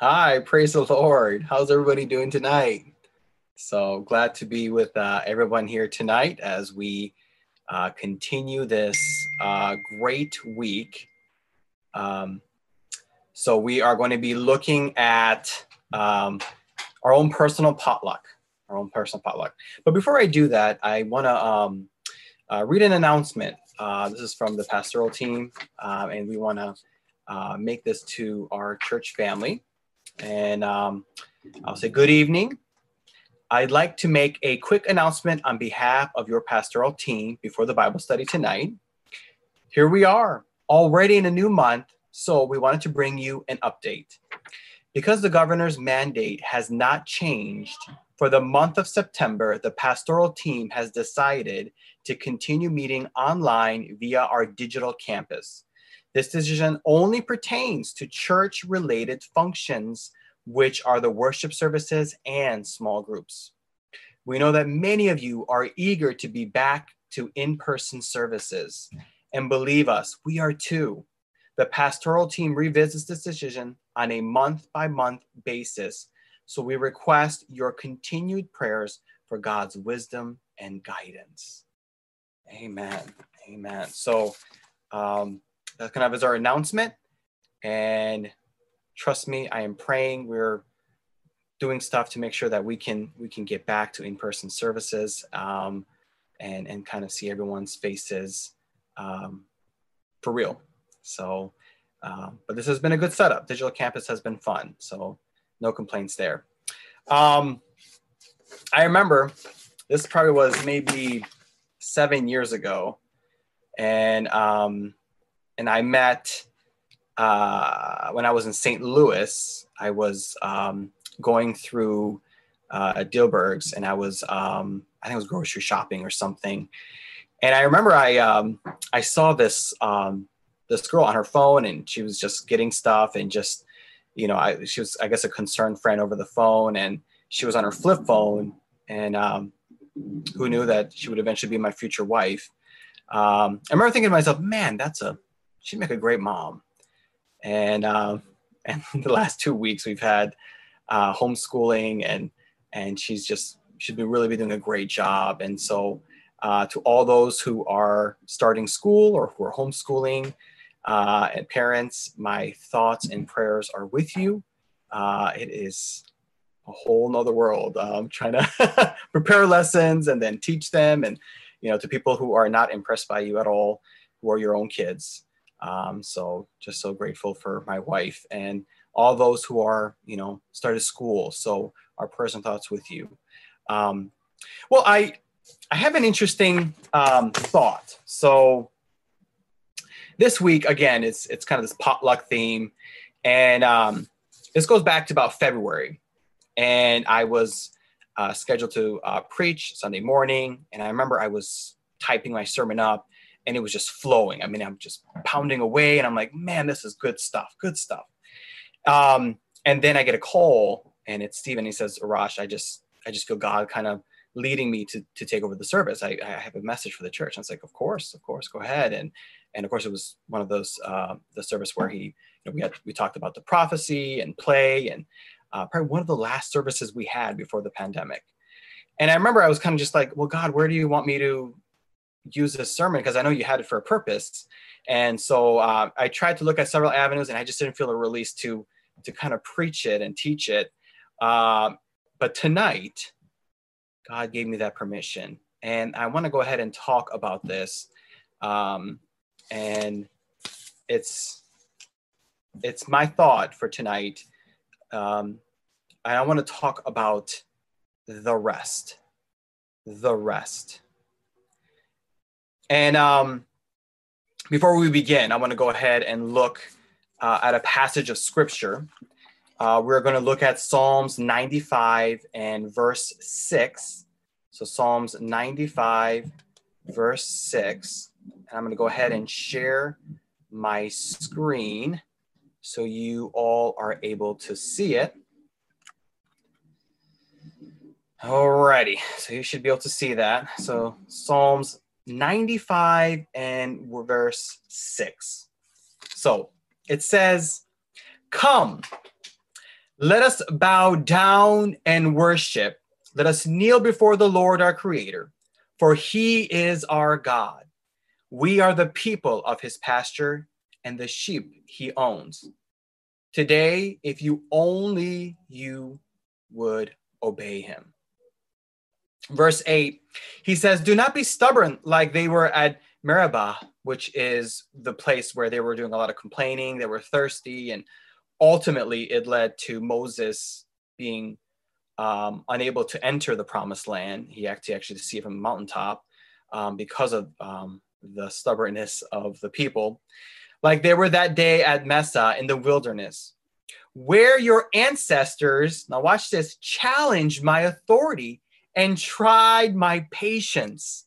Hi, praise the Lord. How's everybody doing tonight? So glad to be with uh, everyone here tonight as we uh, continue this uh, great week. Um, so we are going to be looking at um, our own personal potluck, our own personal potluck. But before I do that, I want to um, uh, read an announcement. Uh, this is from the pastoral team, uh, and we want to make this to our church family. And um, I'll say good evening. I'd like to make a quick announcement on behalf of your pastoral team before the Bible study tonight. Here we are, already in a new month, so we wanted to bring you an update. Because the governor's mandate has not changed, for the month of September, the pastoral team has decided to continue meeting online via our digital campus. This decision only pertains to church related functions, which are the worship services and small groups. We know that many of you are eager to be back to in person services. And believe us, we are too. The pastoral team revisits this decision on a month by month basis. So we request your continued prayers for God's wisdom and guidance. Amen. Amen. So, um, that kind of is our announcement. And trust me, I am praying. We're doing stuff to make sure that we can we can get back to in-person services um, and and kind of see everyone's faces um, for real. So, uh, but this has been a good setup. Digital campus has been fun, so no complaints there. Um, I remember this probably was maybe seven years ago, and um, and I met uh, when I was in St. Louis. I was um, going through uh, Dierberg's, and I was um, I think it was grocery shopping or something. And I remember I um, I saw this um, this girl on her phone, and she was just getting stuff, and just you know, I she was I guess a concerned friend over the phone, and she was on her flip phone, and um, who knew that she would eventually be my future wife. Um, I remember thinking to myself, man, that's a she'd make a great mom. And um, and the last two weeks we've had uh, homeschooling and and she's just she's been really be doing a great job. And so uh, to all those who are starting school or who are homeschooling uh, and parents, my thoughts and prayers are with you. Uh, it is a whole nother world. Um, trying to prepare lessons and then teach them, and you know, to people who are not impressed by you at all, who are your own kids. Um, so just so grateful for my wife and all those who are, you know, started school. So our and thoughts with you. Um, well, I I have an interesting um, thought. So this week again, it's it's kind of this potluck theme, and um, this goes back to about February, and I was uh, scheduled to uh, preach Sunday morning, and I remember I was typing my sermon up, and it was just flowing. I mean, I'm just pounding away, and I'm like, man, this is good stuff, good stuff. Um, and then I get a call, and it's Stephen. He says, Arash, I just, I just feel God kind of leading me to to take over the service. I, I have a message for the church. I was like, of course, of course, go ahead. And and of course, it was one of those uh, the service where he, you know, we had we talked about the prophecy and play, and uh, probably one of the last services we had before the pandemic. And I remember I was kind of just like, well, God, where do you want me to use this sermon because I know you had it for a purpose. And so uh, I tried to look at several avenues, and I just didn't feel a release to to kind of preach it and teach it. Uh, but tonight, God gave me that permission, and I want to go ahead and talk about this. Um, and it's it's my thought for tonight. Um, and I want to talk about the rest. The rest. And um, before we begin, I want to go ahead and look uh, at a passage of scripture. Uh, we're going to look at Psalms 95 and verse 6. So, Psalms 95, verse 6. And I'm going to go ahead and share my screen so you all are able to see it. Alrighty, so you should be able to see that. So Psalms 95 and verse 6. So it says, Come, Let us bow down and worship. Let us kneel before the Lord our Creator, for he is our God. We are the people of his pasture and the sheep he owns. Today, if you only you would obey him. Verse 8, he says, Do not be stubborn like they were at Meribah, which is the place where they were doing a lot of complaining. They were thirsty, and ultimately it led to Moses being um, unable to enter the promised land. He actually actually see it from the mountaintop um, because of um, the stubbornness of the people. Like they were that day at Massah in the wilderness, where your ancestors, now watch this, challenged my authority and tried my patience,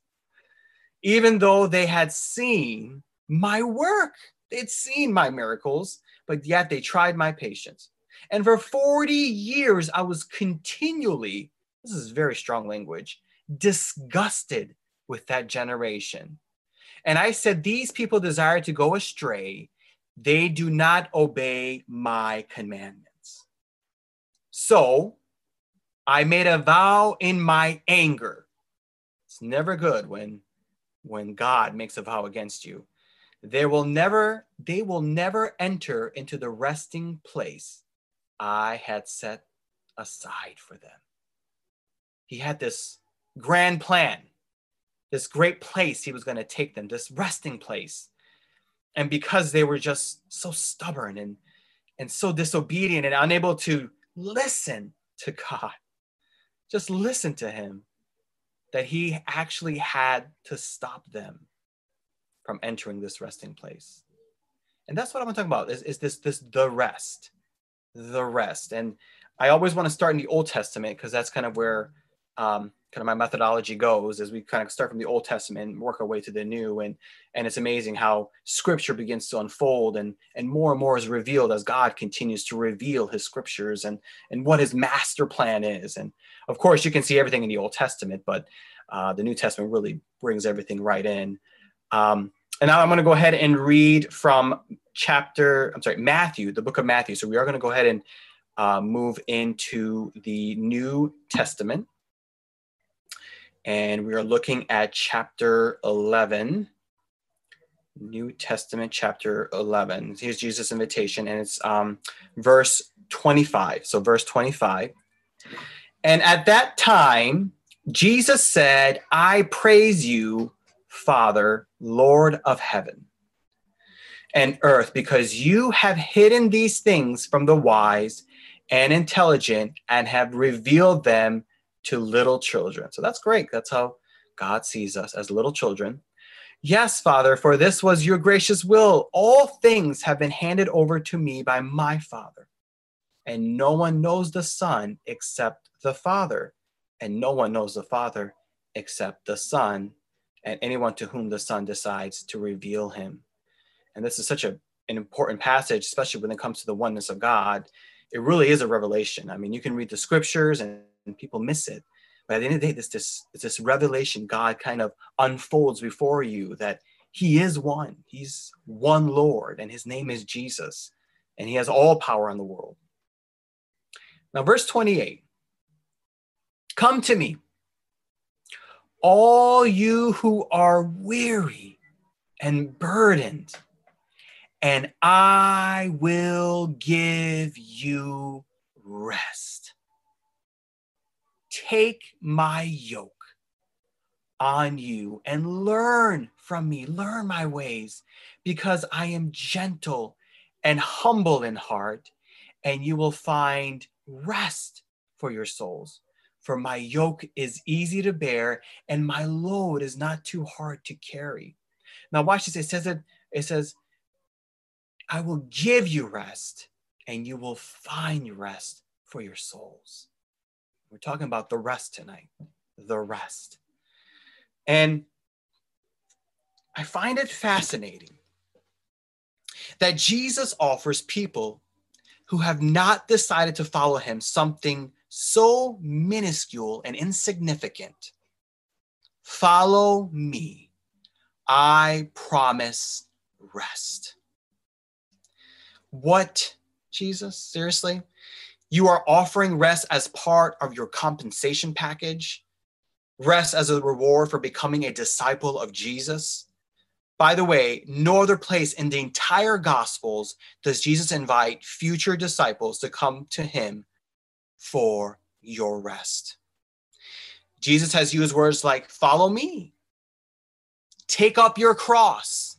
even though they had seen my work. They'd seen my miracles, but yet they tried my patience. And for 40 years, I was continually, this is very strong language, disgusted with that generation. And I said, These people desire to go astray. They do not obey my commandments. So I made a vow in my anger. It's never good when when God makes a vow against you. There will never, they will never enter into the resting place I had set aside for them. He had this grand plan, this great place he was going to take them, this resting place. And because they were just so stubborn and, and so disobedient and unable to listen to God, just listen to him, that he actually had to stop them from entering this resting place. And that's what I want to talk about is, is this, this the rest the rest. And I always want to start in the Old Testament because that's kind of where um, kind of my methodology goes as we kind of start from the Old Testament and work our way to the New. And and it's amazing how Scripture begins to unfold and and more and more is revealed as God continues to reveal His Scriptures and and what His master plan is. And of course, you can see everything in the Old Testament, but uh, the New Testament really brings everything right in. Um, and now I'm going to go ahead and read from chapter, I'm sorry, Matthew, the book of Matthew. So we are going to go ahead and uh, move into the New Testament. And we are looking at chapter 11. New Testament, chapter 11. Here's Jesus' invitation, and it's um, verse 25. So, verse 25. And at that time, Jesus said, I praise you, Father, Lord of heaven and earth, because you have hidden these things from the wise and intelligent and have revealed them to little children. So that's great. That's how God sees us as little children. Yes, Father, for this was your gracious will. All things have been handed over to me by my Father. And no one knows the Son except the Father, and no one knows the Father except the Son, and anyone to whom the Son decides to reveal him. And this is such a, an important passage, especially when it comes to the oneness of God. It really is a revelation. I mean, you can read the scriptures and, and people miss it. But at the end of the day, this, this, this revelation God kind of unfolds before you that He is one. He's one Lord, and His name is Jesus, and He has all power in the world. Now, verse 28 Come to me, all you who are weary and burdened, and I will give you rest. Take my yoke on you and learn from me, learn my ways, because I am gentle and humble in heart, and you will find rest for your souls. For my yoke is easy to bear, and my load is not too hard to carry. Now, watch this. It says that it says, I will give you rest and you will find rest for your souls. We're talking about the rest tonight, the rest. And I find it fascinating that Jesus offers people who have not decided to follow him something so minuscule and insignificant. Follow me. I promise rest. What, Jesus? Seriously? You are offering rest as part of your compensation package, rest as a reward for becoming a disciple of Jesus. By the way, no other place in the entire Gospels does Jesus invite future disciples to come to him for your rest. Jesus has used words like, follow me, take up your cross,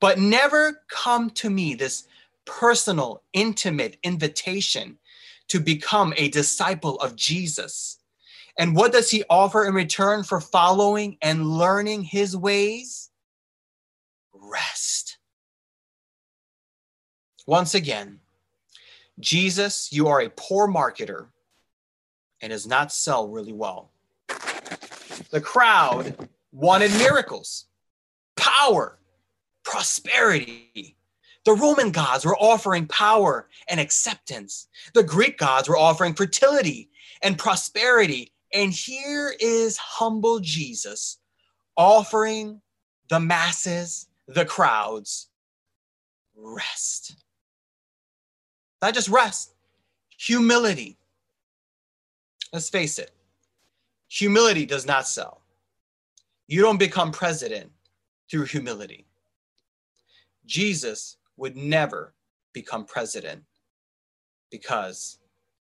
but never come to me, this personal, intimate invitation to become a disciple of Jesus. And what does he offer in return for following and learning his ways? Rest. Once again, Jesus, you are a poor marketer and does not sell really well. The crowd wanted miracles, power, prosperity. The Roman gods were offering power and acceptance. The Greek gods were offering fertility and prosperity. And here is humble Jesus offering the masses, the crowds, rest. Not just rest, humility. Let's face it, humility does not sell. You don't become president through humility. Jesus would never become president because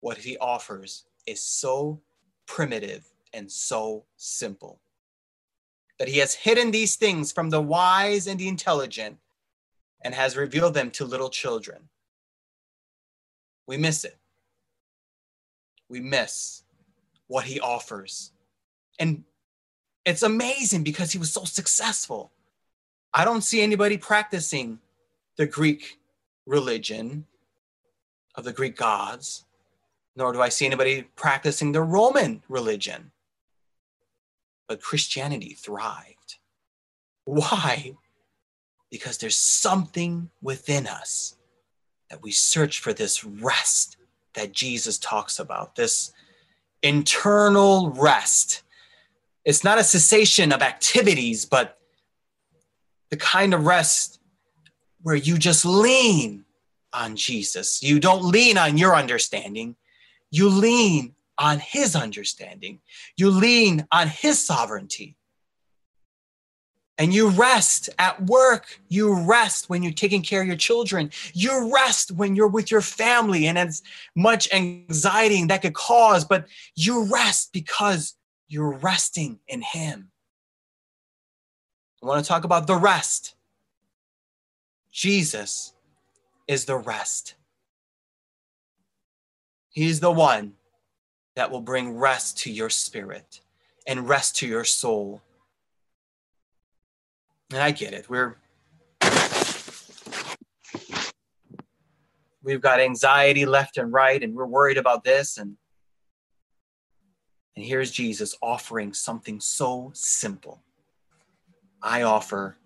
what he offers is so primitive and so simple that he has hidden these things from the wise and the intelligent and has revealed them to little children. We miss it. We miss what he offers. And it's amazing because he was so successful. I don't see anybody practicing the Greek religion of the Greek gods, nor do I see anybody practicing the Roman religion. But Christianity thrived. Why? Because there's something within us that we search for this rest that Jesus talks about, this internal rest it's not a cessation of activities, but the kind of rest where you just lean on Jesus. You don't lean on your understanding, you lean on his understanding, you lean on his sovereignty. And you rest at work. You rest when you're taking care of your children. You rest when you're with your family and as much anxiety that could cause, but you rest because you're resting in Him. I want to talk about the rest. Jesus is the rest. He's the one that will bring rest to your spirit and rest to your soul. And I get it. We're we've got anxiety left and right and we're worried about this and and here's Jesus offering something so simple I offer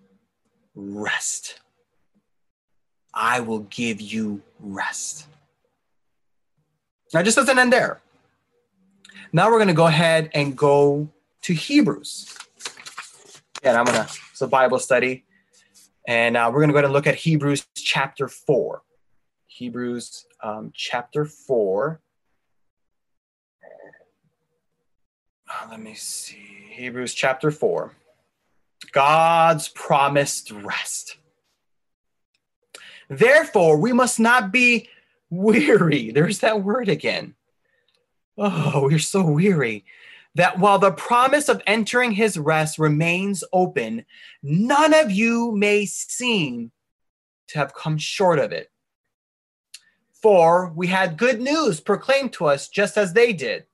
rest. I will give you rest. Now, just doesn't end there. Now we're going to go ahead and go to Hebrews. And I'm going to, it's a Bible study. And uh, we're going to go ahead and look at Hebrews chapter 4. Hebrews um, chapter 4. Uh, let me see. Hebrews chapter 4. God's promised rest. Therefore, we must not be weary. There's that word again. Oh, we're so weary that while the promise of entering his rest remains open, none of you may seem to have come short of it. For we had good news proclaimed to us just as they did.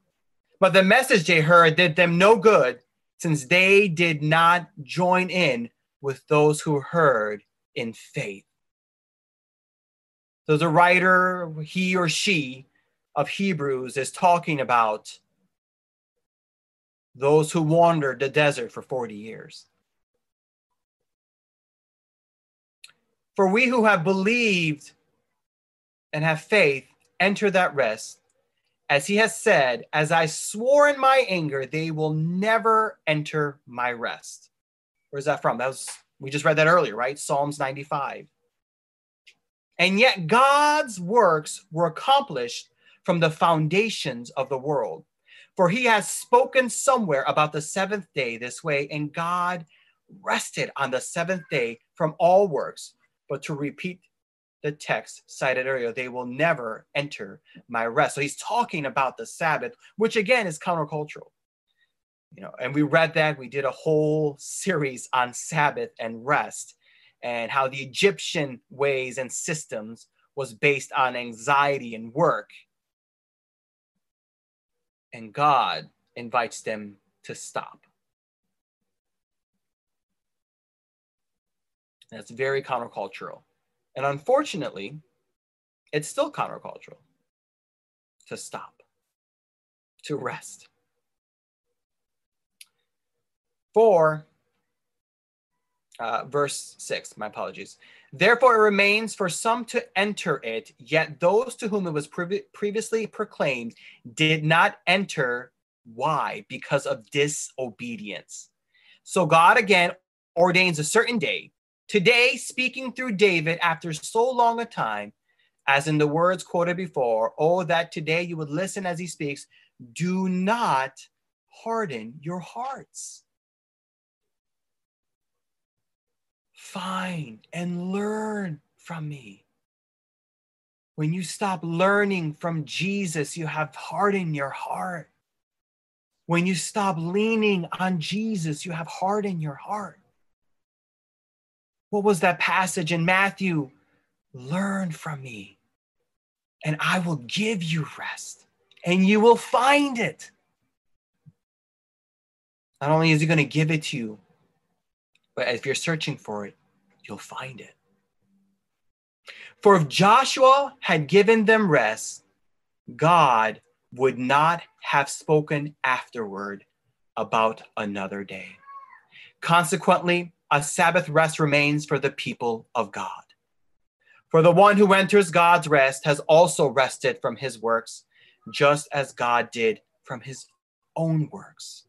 But the message they heard did them no good, since they did not join in with those who heard in faith. So the writer, he or she of Hebrews, is talking about those who wandered the desert for 40 years. For we who have believed and have faith enter that rest as he has said, As I swore in my anger, they will never enter my rest. Where's that from? That was, we just read that earlier, right? Psalms 95. And yet God's works were accomplished from the foundations of the world. For he has spoken somewhere about the seventh day this way, and God rested on the seventh day from all works. But to repeat the text cited earlier, they will never enter my rest. So he's talking about the Sabbath, which again is countercultural. You know, and we read that we did a whole series on Sabbath and rest and how the Egyptian ways and systems was based on anxiety and work. And God invites them to stop. That's very countercultural. And unfortunately, it's still countercultural to stop, to rest. For uh, verse 6, my apologies. Therefore, it remains for some to enter it, yet those to whom it was pre- previously proclaimed did not enter. Why? Because of disobedience. So, God again ordains a certain day. Today, speaking through David after so long a time, as in the words quoted before, oh, that today you would listen as he speaks, do not harden your hearts. Find and learn from me. When you stop learning from Jesus, you have hardened your heart. When you stop leaning on Jesus, you have hardened your heart. What was that passage in Matthew? Learn from me, and I will give you rest, and you will find it. Not only is he going to give it to you, but if you're searching for it, you'll find it. For if Joshua had given them rest, God would not have spoken afterward about another day. Consequently, a Sabbath rest remains for the people of God. For the one who enters God's rest has also rested from his works, just as God did from his own works.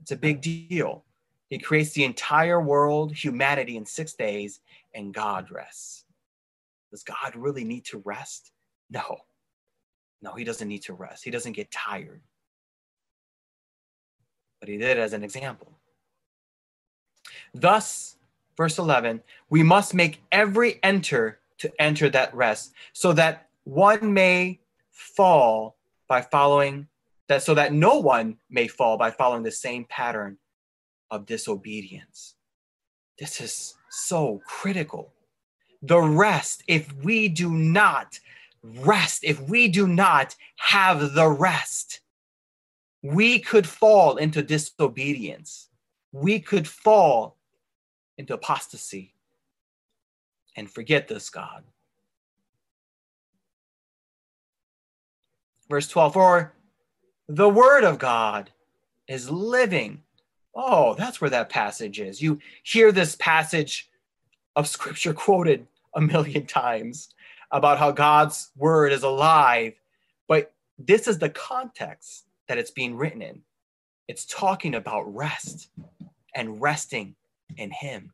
It's a big deal. He creates the entire world, humanity in six days, and God rests. Does God really need to rest? No. No, he doesn't need to rest. He doesn't get tired. But he did as an example. Thus, verse 11, we must make every enter to enter that rest, so that one may fall by following that, so that no one may fall by following the same pattern of disobedience. This is so critical. The rest, if we do not rest, if we do not have the rest, we could fall into disobedience. We could fall into apostasy and forget this God. Verse 12 For the word of God is living Oh, that's where that passage is. You hear this passage of scripture quoted a million times about how God's word is alive, but this is the context that it's being written in. It's talking about rest and resting in Him.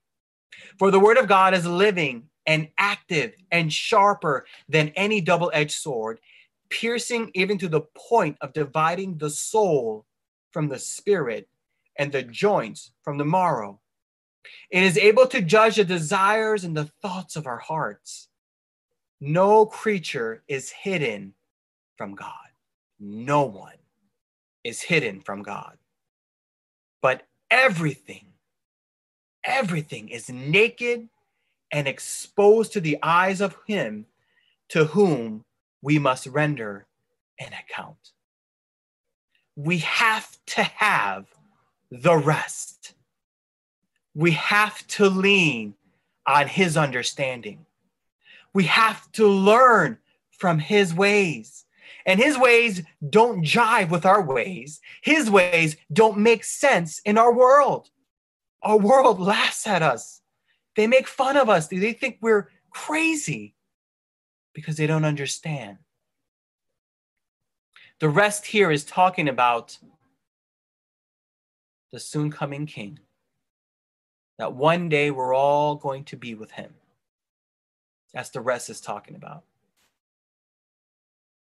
For the word of God is living and active and sharper than any double edged sword, piercing even to the point of dividing the soul from the spirit and the joints from the marrow. It is able to judge the desires and the thoughts of our hearts. No creature is hidden from God. No one is hidden from God. But everything, everything is naked and exposed to the eyes of Him to whom we must render an account. We have to have the rest. We have to lean on his understanding. We have to learn from his ways. And his ways don't jive with our ways. His ways don't make sense in our world. Our world laughs at us. They make fun of us. They think we're crazy because they don't understand. The rest here is talking about the soon coming King, that one day we're all going to be with him. That's the rest is talking about.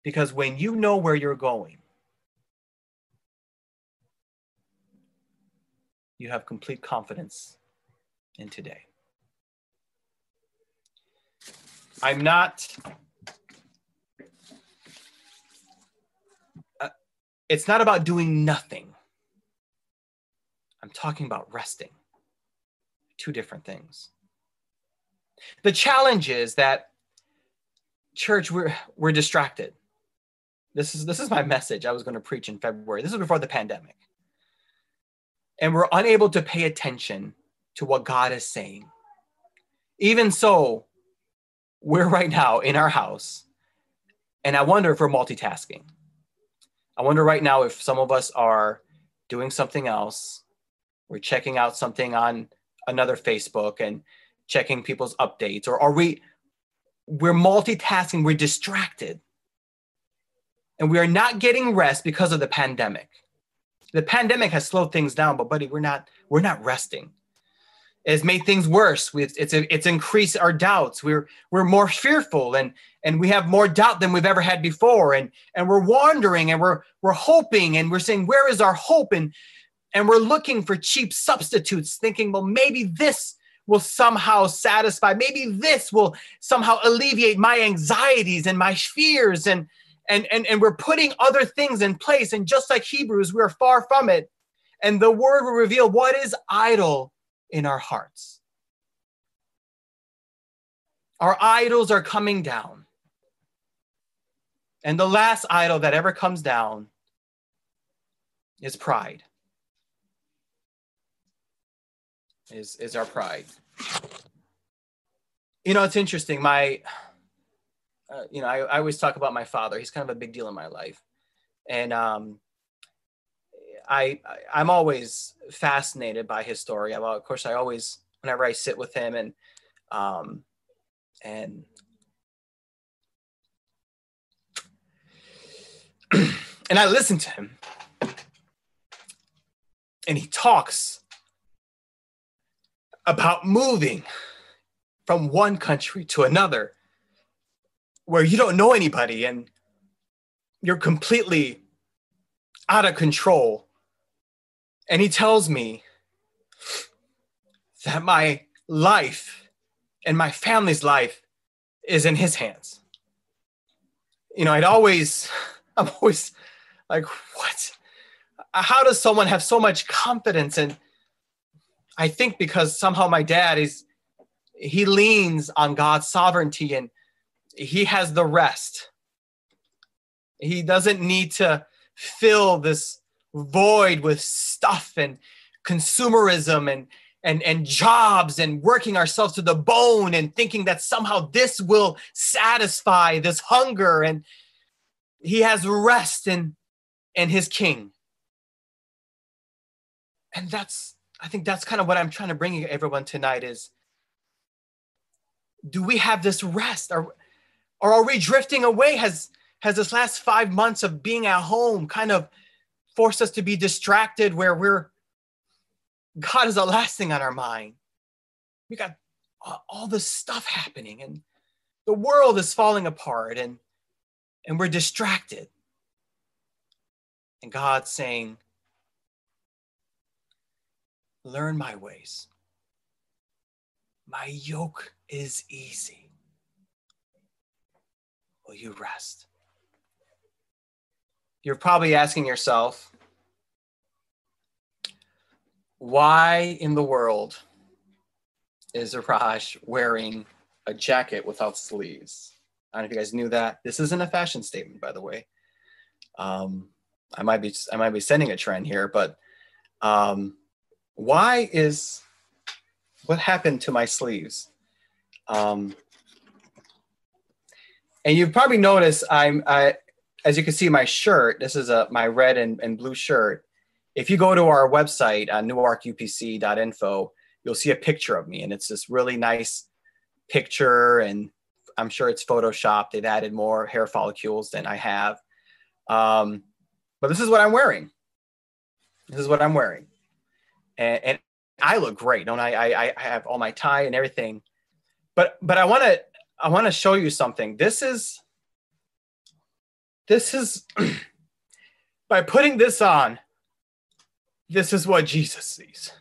Because when you know where you're going, you have complete confidence in today. I'm not, uh, it's not about doing nothing. I'm talking about resting. Two different things. The challenge is that church we're we're distracted. This is this is my message I was going to preach in February. This is before the pandemic. And we're unable to pay attention to what God is saying. Even so, we're right now in our house and I wonder if we're multitasking. I wonder right now if some of us are doing something else. We're checking out something on another Facebook and checking people's updates or are we we're multitasking we're distracted. And we are not getting rest because of the pandemic. The pandemic has slowed things down but buddy we're not we're not resting. It's made things worse. It's it's, it's increased our doubts. We're we're more fearful and and we have more doubt than we've ever had before. And and we're wandering and we're we're hoping and we're saying where is our hope? And and we're looking for cheap substitutes thinking well maybe this will somehow satisfy. Maybe this will somehow alleviate my anxieties and my fears. And, and, and, and we're putting other things in place. And just like Hebrews, we're far from it. And the word will reveal what is idol in our hearts. Our idols are coming down. And the last idol that ever comes down is pride. Is is our pride. You know, it's interesting. My, uh, you know, I, I always talk about my father. He's kind of a big deal in my life, and um, I I'm always fascinated by his story. Well, of course, I always whenever I sit with him and um, and and I listen to him, and he talks about moving from one country to another where you don't know anybody and you're completely out of control. And he tells me that my life and my family's life is in his hands. You know, I'd always, I'm always like, what? How does someone have so much confidence in I think because somehow my dad is he leans on God's sovereignty and he has the rest. He doesn't need to fill this void with stuff and consumerism and and and jobs and working ourselves to the bone and thinking that somehow this will satisfy this hunger and he has rest in in his king and that's I think that's kind of what I'm trying to bring everyone tonight is do we have this rest or, or are we drifting away? Has, has this last five months of being at home kind of forced us to be distracted where we're, God is the last thing on our mind? We got all this stuff happening and the world is falling apart and, and we're distracted. And God's saying, Learn my ways. My yoke is easy. Will you rest? You're probably asking yourself, why in the world is Raj wearing a jacket without sleeves? I don't know if you guys knew that. This isn't a fashion statement, by the way. Um, I might be I might be setting a trend here, but um, why is what happened to my sleeves? Um, and you've probably noticed I'm, I, as you can see, my shirt, this is a, my red and, and blue shirt. If you go to our website, uh, newarkupc.info, you'll see a picture of me and it's this really nice picture and I'm sure it's Photoshopped. They've added more hair follicles than I have. Um, but this is what I'm wearing. This is what I'm wearing and, and I look great, don't I? I? I have all my tie and everything, but but I want to I want to show you something. This is this is by putting this on, this is what Jesus sees.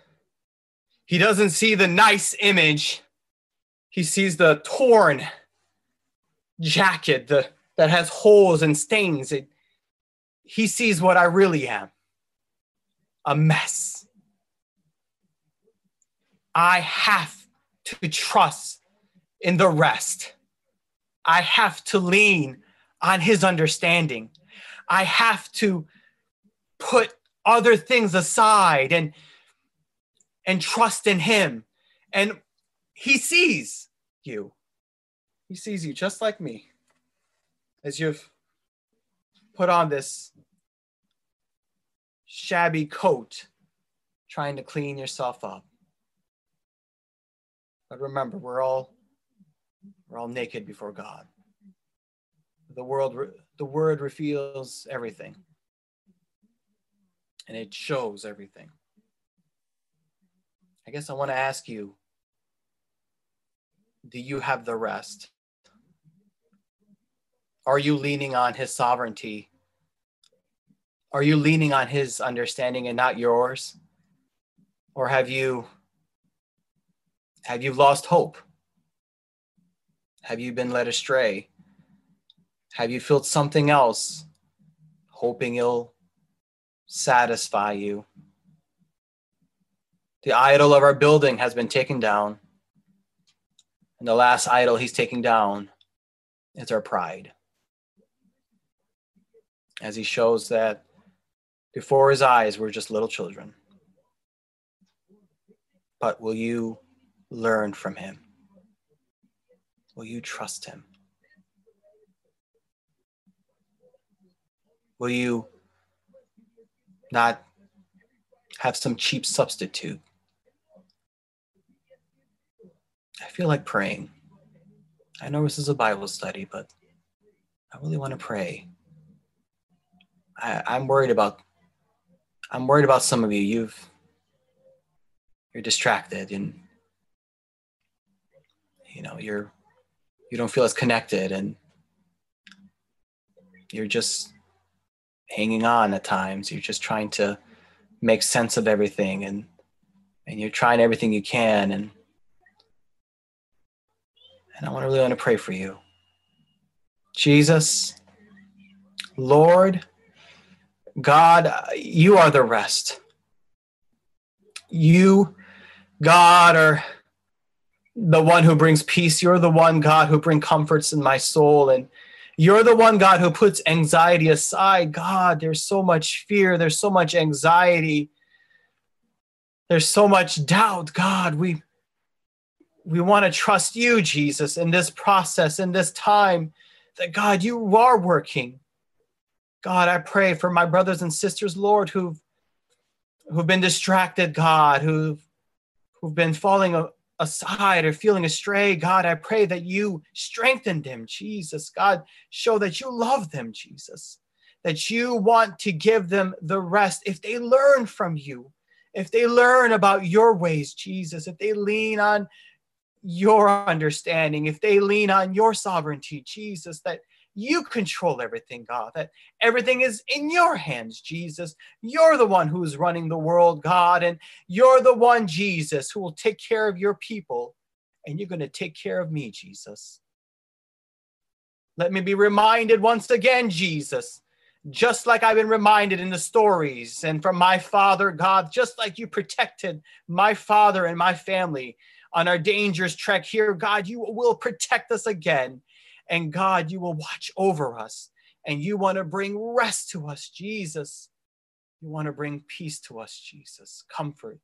He doesn't see the nice image, he sees the torn jacket the, that has holes and stains. It, he sees what I really am a mess. I have to trust in the rest. I have to lean on his understanding. I have to put other things aside and and trust in him. And he sees you. He sees you just like me. As you've put on this shabby coat trying to clean yourself up. But remember, we're all we're all naked before God. The world the word reveals everything. And it shows everything. I guess I want to ask you do you have the rest? Are you leaning on his sovereignty are you leaning on his understanding and not yours? Or have you have you lost hope? Have you been led astray? Have you felt something else, hoping it'll satisfy you? The idol of our building has been taken down. And the last idol he's taking down is our pride. As he shows that before his eyes, we're just little children. But will you learn from him? Will you trust him? Will you not have some cheap substitute? I feel like praying. I know this is a Bible study, but I really want to pray. I, am worried about I'm worried about some of you. You've you're distracted and you know you're you don't feel as connected and you're just hanging on at times. You're just trying to make sense of everything and and you're trying everything you can and and I want to really want to pray for you. Jesus, Lord, God, you are the rest. You, God, are the one who brings peace. You're the one, God, who brings comforts in my soul. And you're the one, God, who puts anxiety aside. God, there's so much fear. There's so much anxiety. There's so much doubt. God, we, we want to trust you, Jesus, in this process, in this time, that God, you are working. God, I pray for my brothers and sisters, Lord, who've who've been distracted, God, who've who've been falling aside or feeling astray. God, I pray that you strengthen them, Jesus. God, show that you love them, Jesus. That you want to give them the rest if they learn from you, if they learn about your ways, Jesus, if they lean on your understanding, if they lean on your sovereignty, Jesus, that you control everything, God, that everything is in your hands, Jesus. You're the one who's running the world, God, and you're the one, Jesus, who will take care of your people, and you're going to take care of me, Jesus. Let me be reminded once again, Jesus, just like I've been reminded in the stories and from my father, God, just like you protected my father and my family on our dangerous trek here, God, you will protect us again and God, you will watch over us and you want to bring rest to us, Jesus. You want to bring peace to us, Jesus, comfort.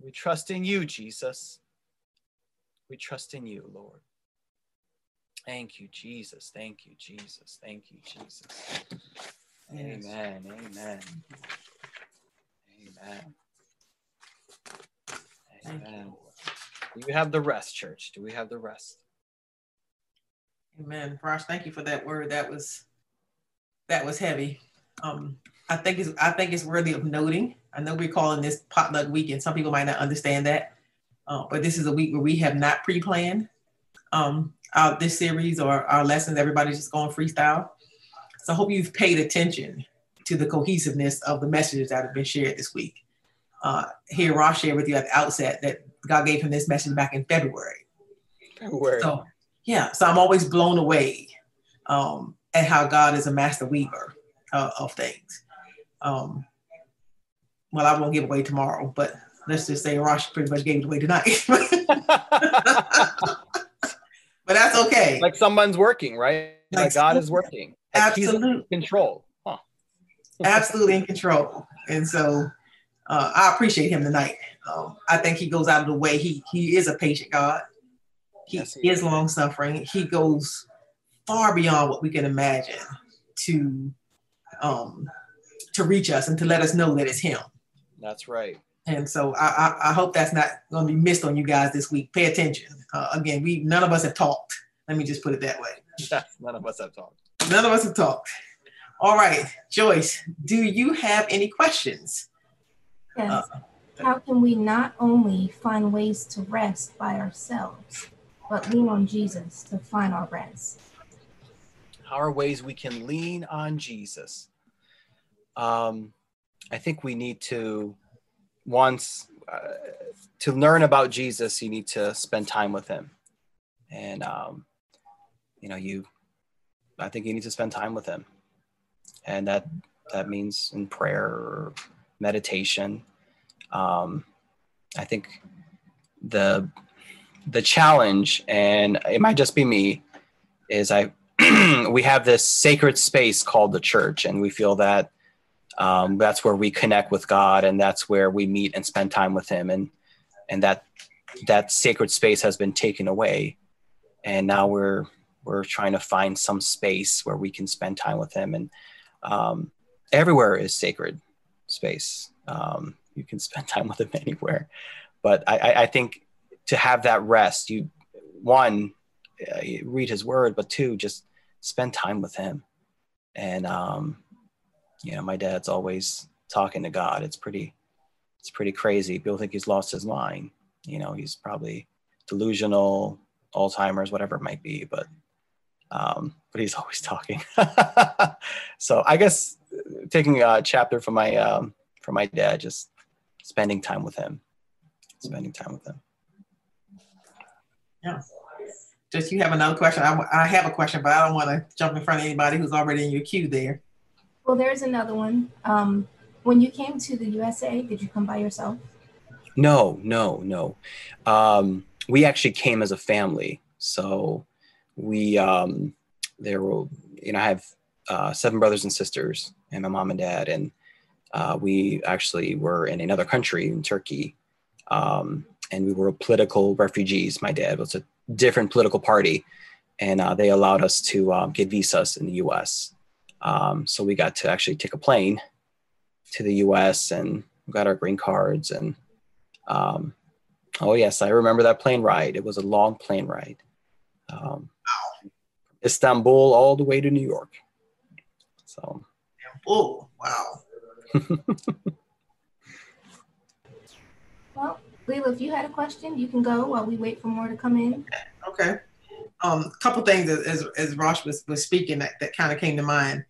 We trust in you, Jesus. We trust in you, Lord. Thank you, Jesus. Thank you, Jesus. Thank you, Jesus. Amen. Amen. Amen. Amen. Do we have the rest, church? Do we have the rest? Amen. Rosh, thank you for that word. That was that was heavy. Um, I think it's I think it's worthy of noting. I know we're calling this potluck weekend. Some people might not understand that, uh, but this is a week where we have not pre-planned um, our, this series or our lessons. Everybody's just going freestyle. So I hope you've paid attention to the cohesiveness of the messages that have been shared this week. Uh, here, Ross shared with you at the outset that God gave him this message back in February. February. So, yeah, so I'm always blown away um, at how God is a master weaver uh, of things. Um, well, I won't give away tomorrow, but let's just say Rosh pretty much gave it away tonight. but that's okay. Like someone's working, right? Like, like God is working. Like absolutely. control. Huh. absolutely in control. And so uh, I appreciate him tonight. Um, I think he goes out of the way. He he is a patient God. He, yes, he is long suffering. He goes far beyond what we can imagine to um, to reach us and to let us know that it's him. That's right. And so I, I, I hope that's not going to be missed on you guys this week. Pay attention. Uh, again, we none of us have talked. Let me just put it that way. none of us have talked. None of us have talked. All right, Joyce, do you have any questions? Yes. Uh, How can we not only find ways to rest by ourselves, but lean on Jesus to find our rest? How are ways we can lean on Jesus? Um, I think we need to once uh, to learn about Jesus, you need to spend time with him. And, um, you know, you, I think you need to spend time with him. And that, that means in prayer or meditation. Um, I think the, the challenge, and it might just be me, is I, we have this sacred space called the church, and we feel that um, that's where we connect with God, and that's where we meet and spend time with Him, and and that that sacred space has been taken away, and now we're we're trying to find some space where we can spend time with Him, and um, everywhere is sacred space. Um, you can spend time with Him anywhere, but I, I think to have that rest, you one uh, read His Word, but two just spend time with Him, and um, you know, my dad's always talking to God. It's pretty, it's pretty crazy. People think he's lost his mind. You know, he's probably delusional, Alzheimer's, whatever it might be, but, um, but he's always talking. so I guess taking a chapter from my, um, from my dad, just spending time with him, spending time with him. Yeah. Just you have another question. I, I have a question, but I don't want to jump in front of anybody who's already in your queue there. Well, there's another one. Um, when you came to the USA, did you come by yourself? No, no, no. Um, we actually came as a family. So we, um, there were, you know, I have uh, seven brothers and sisters, and my mom and dad, and uh, we actually were in another country in Turkey, um, and we were political refugees. My dad was a different political party, and uh, they allowed us to uh, get visas in the U.S. Um, so we got to actually take a plane to the US and got our green cards. And um, oh, yes, I remember that plane ride. It was a long plane ride. Um, Istanbul all the way to New York. So, oh, wow. well, Leila, if you had a question, you can go while we wait for more to come in. Okay um, a couple things as, as Rosh was, was speaking that, that kind of came to mind.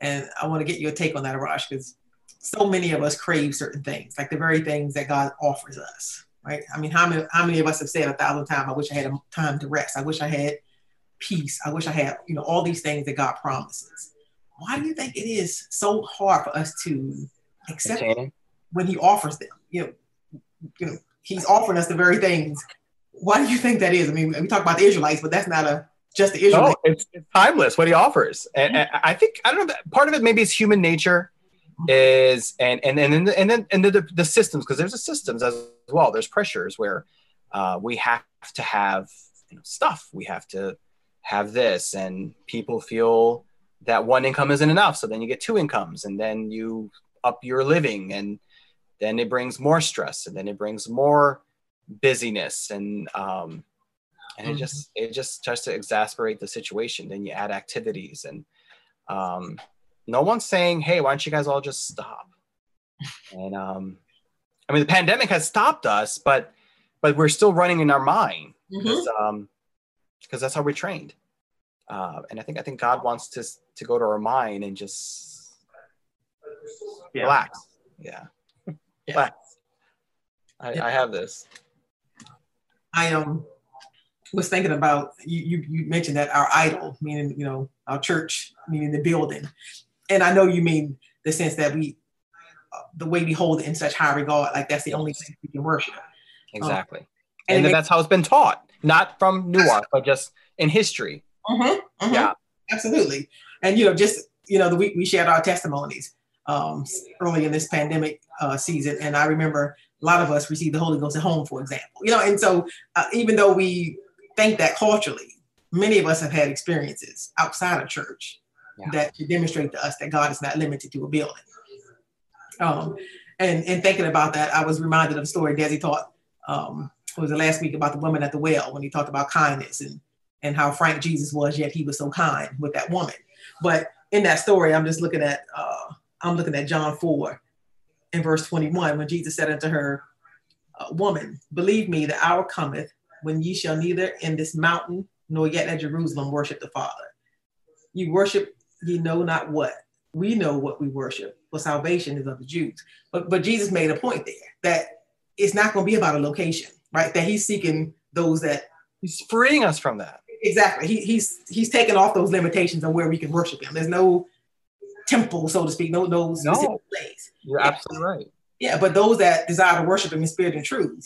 And I want to get your take on that, Rosh, because so many of us crave certain things, like the very things that God offers us, right? I mean, how many, how many of us have said a thousand times, I wish I had a time to rest. I wish I had peace. I wish I had, you know, all these things that God promises. Why do you think it is so hard for us to accept when he offers them? You know, you know, he's offering us the very things why do you think that is? I mean, we talk about the Israelites, but that's not a just the Israelites. No, it's, it's timeless what he offers, and, and, I think I don't know. Part of it maybe is human nature, is and and and then and then and the, the systems because there's a systems as well. There's pressures where uh, we have to have you know, stuff. We have to have this, and people feel that one income isn't enough, so then you get two incomes, and then you up your living, and then it brings more stress, and then it brings more busyness and um, and it just mm-hmm. it just starts to exasperate the situation then you add activities and um, no one's saying hey why don't you guys all just stop and um, i mean the pandemic has stopped us but but we're still running in our mind because mm-hmm. um, that's how we're trained uh, and I think I think God wants to to go to our mind and just yeah. relax. Yeah, yeah. I, yeah. I have this. I um was thinking about you, you. You mentioned that our idol, meaning you know our church, meaning the building, and I know you mean the sense that we, uh, the way we hold it in such high regard, like that's the only thing we can worship. Exactly, um, and, and that's how it's been taught, not from Newark, but just in history. Mm-hmm, mm-hmm. Yeah, absolutely. And you know, just you know, the week we shared our testimonies um, early in this pandemic uh, season, and I remember a lot of us received the Holy Ghost at home, for example. You know, and so uh, even though we think that culturally, many of us have had experiences outside of church yeah. that to demonstrate to us that God is not limited to a building. Um, and and thinking about that, I was reminded of a story Desi taught. Um, was the last week about the woman at the well when he talked about kindness and and how frank Jesus was, yet he was so kind with that woman. But in that story, I'm just looking at uh, I'm looking at John 4 in verse 21 when Jesus said unto her, uh, Woman, believe me, the hour cometh when ye shall neither in this mountain nor yet at Jerusalem worship the Father. You worship ye know not what. We know what we worship, for salvation is of the Jews. But but Jesus made a point there that it's not going to be about a location, right? That he's seeking those that he's freeing us from that exactly. He, he's he's taking off those limitations on where we can worship him. There's no temple, so to speak, no no specific no, place. You're yeah. absolutely right. Yeah, but those that desire to worship him in spirit and truth,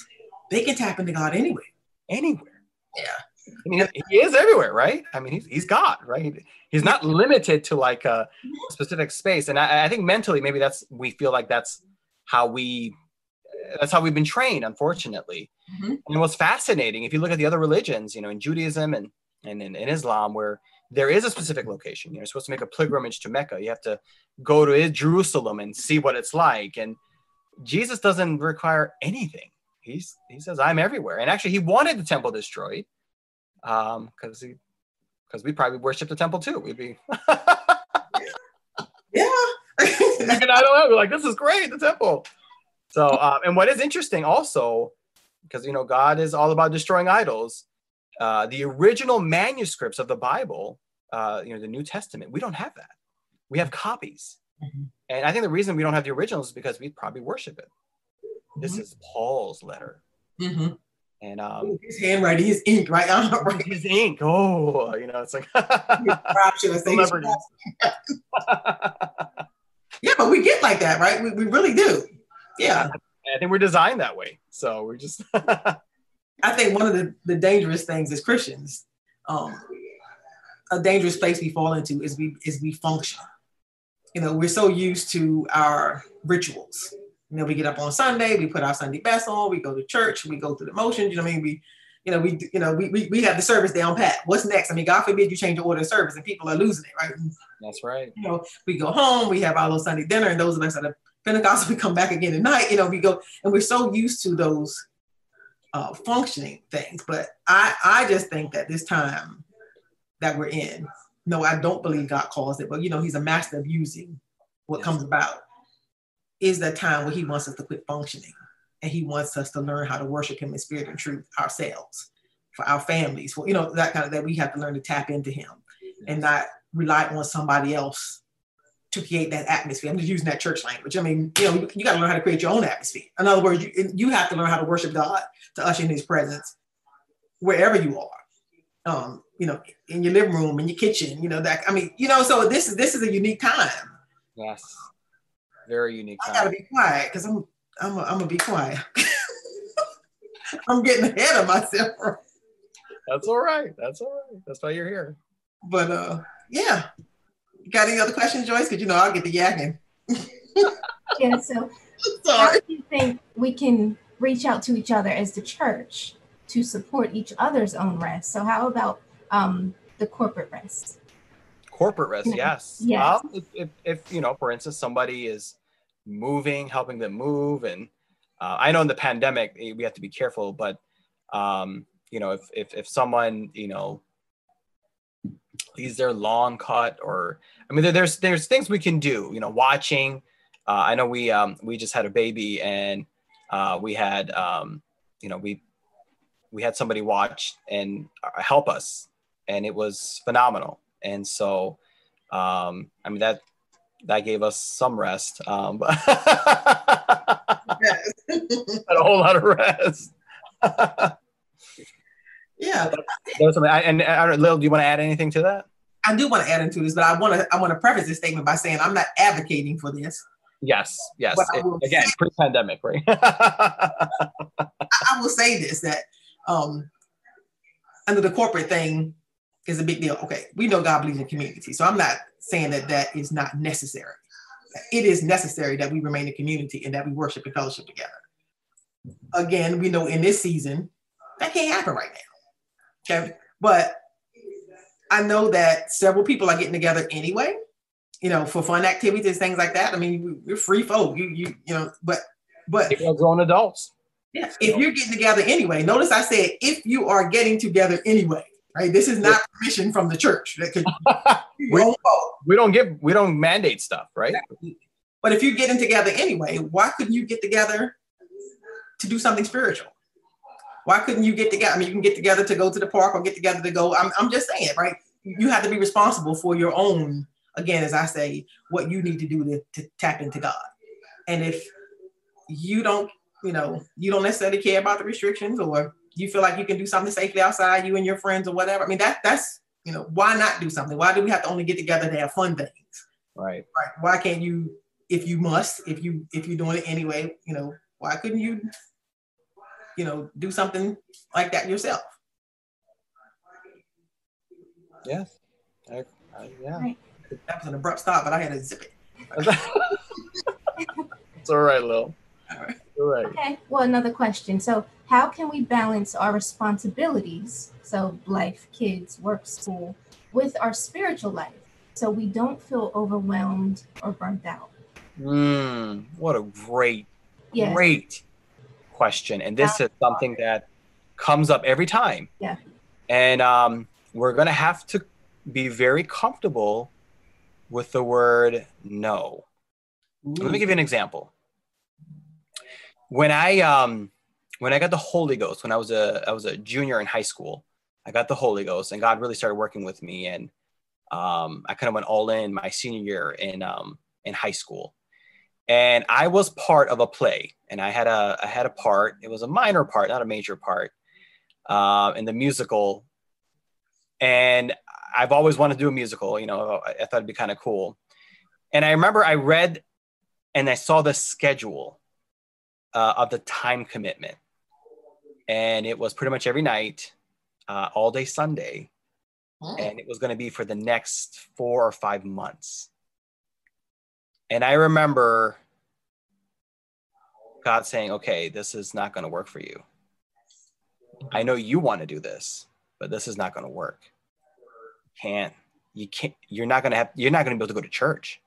they can tap into God anywhere. Anywhere. Yeah. I mean, he is everywhere, right? I mean, he's, he's God, right? He's not limited to like a specific space. And I, I think mentally, maybe that's, we feel like that's how we, that's how we've been trained, unfortunately. Mm-hmm. And what's fascinating, if you look at the other religions, you know, in Judaism and and in, in Islam, where there is a specific location. You're supposed to make a pilgrimage to Mecca. You have to go to Jerusalem and see what it's like. And Jesus doesn't require anything. He's he says, "I'm everywhere." And actually, he wanted the temple destroyed, um, because he because we probably worship the temple too. We'd be yeah. and I don't know. We're like, this is great, the temple. So, um, and what is interesting also, because you know, God is all about destroying idols uh, the original manuscripts of the Bible, uh, you know, the New Testament, we don't have that. We have copies. Mm-hmm. And I think the reason we don't have the originals is because we probably worship it. Mm-hmm. This is Paul's letter. Mm-hmm. And um, his handwriting, his ink, right? right. His ink. Oh, you know, it's like yeah, but we get like that, right? We, we really do. Yeah. I think we're designed that way. So we're just I think one of the, the dangerous things as Christians, um, a dangerous place we fall into is we is we function. You know, we're so used to our rituals. You know, we get up on Sunday, we put our Sunday best on, we go to church, we go through the motions. You know, I mean, we, you know, we, you know, we, we, we have the service down pat. What's next? I mean, God forbid you change the order of service and people are losing it, right? That's right. You know, we go home, we have our little Sunday dinner, and those of us that are Pentecostal, we come back again at night. You know, we go and we're so used to those uh, functioning things. But I, I just think that this time that we're in, no, I don't believe God calls it, but you know, He's a master of using what yes. comes about. Is that time where He wants us to quit functioning, and He wants us to learn how to worship Him in spirit and truth ourselves, for our families, for you know that kind of that we have to learn to tap into Him, and not rely on somebody else to create that atmosphere. I'm just using that church language. I mean, you know, you, you got to learn how to create your own atmosphere. In other words, you, you have to learn how to worship God to usher in His presence wherever you are. Um, you know, in your living room, in your kitchen, you know that. I mean, you know, so this is this is a unique time. Yes, very unique. Time. I gotta be quiet because I'm I'm a, I'm gonna be quiet. I'm getting ahead of myself. That's all right. That's all right. That's why you're here. But uh, yeah, got any other questions, Joyce? Because you know I'll get the yakking. yeah. So, how do you think we can reach out to each other as the church to support each other's own rest? So, how about um, the corporate rest? Corporate rest, yes. Yes. Well, if, if, if, you know, for instance, somebody is moving, helping them move, and uh, I know in the pandemic eh, we have to be careful, but um, you know, if if if someone you know leaves their lawn cut or I mean, there's there's things we can do. You know, watching. Uh, I know we um, we just had a baby and uh, we had um, you know we we had somebody watch and uh, help us and it was phenomenal. And so, um, I mean that that gave us some rest, um, but a whole lot of rest. yeah. There something, I, and I Lil, do you want to add anything to that? I do want to add into this, but I want to I want to preface this statement by saying I'm not advocating for this. Yes, yes. It, again, say, pre-pandemic, right? I, I will say this that um, under the corporate thing is a big deal. Okay, we know God believes in community, so I'm not saying that that is not necessary. It is necessary that we remain a community and that we worship and fellowship together. Again, we know in this season that can't happen right now. Okay, but I know that several people are getting together anyway, you know, for fun activities, things like that. I mean, we're free folk. You, you, you know, but, but grown adults. Yeah. If you're getting together anyway, notice I said if you are getting together anyway, right? This is not permission from the church. That could we, we don't give, we don't mandate stuff, right? But if you're getting together anyway, why couldn't you get together to do something spiritual? Why couldn't you get together? I mean, you can get together to go to the park or get together to go. I'm, I'm just saying, right? You have to be responsible for your own, again, as I say, what you need to do to, to tap into God. And if you don't, you know, you don't necessarily care about the restrictions or you feel like you can do something safely outside, you and your friends or whatever. I mean, that that's, you know, why not do something? Why do we have to only get together to have fun things? Right. Right. Why can't you, if you must, if you if you're doing it anyway, you know, why couldn't you you know, do something like that yourself. Yes. I, I, yeah. That was an abrupt stop, but I had to zip it. it's all right, Lil. All right. All right. Okay. Well, another question. So, how can we balance our responsibilities, so life, kids, work, school, with our spiritual life, so we don't feel overwhelmed or burnt out? Mm, what a great, yeah. great question, and this is something that comes up every time. Yeah. And um, we're going to have to be very comfortable with the word no. Ooh. Let me give you an example. When I um, when I got the Holy Ghost, when I was a I was a junior in high school, I got the Holy Ghost, and God really started working with me, and um, I kind of went all in my senior year in um, in high school and I was part of a play, and I had a I had a part. It was a minor part, not a major part, uh, in the musical. And I've always wanted to do a musical. You know, I, I thought it'd be kind of cool. And I remember I read, and I saw the schedule uh, of the time commitment, and it was pretty much every night, uh, all day Sunday, oh. and it was going to be for the next four or five months. And I remember God saying, okay, this is not going to work for you. I know you want to do this, but this is not going to work. Can't, you can't, you're not going to have, you're not going to be able to go to church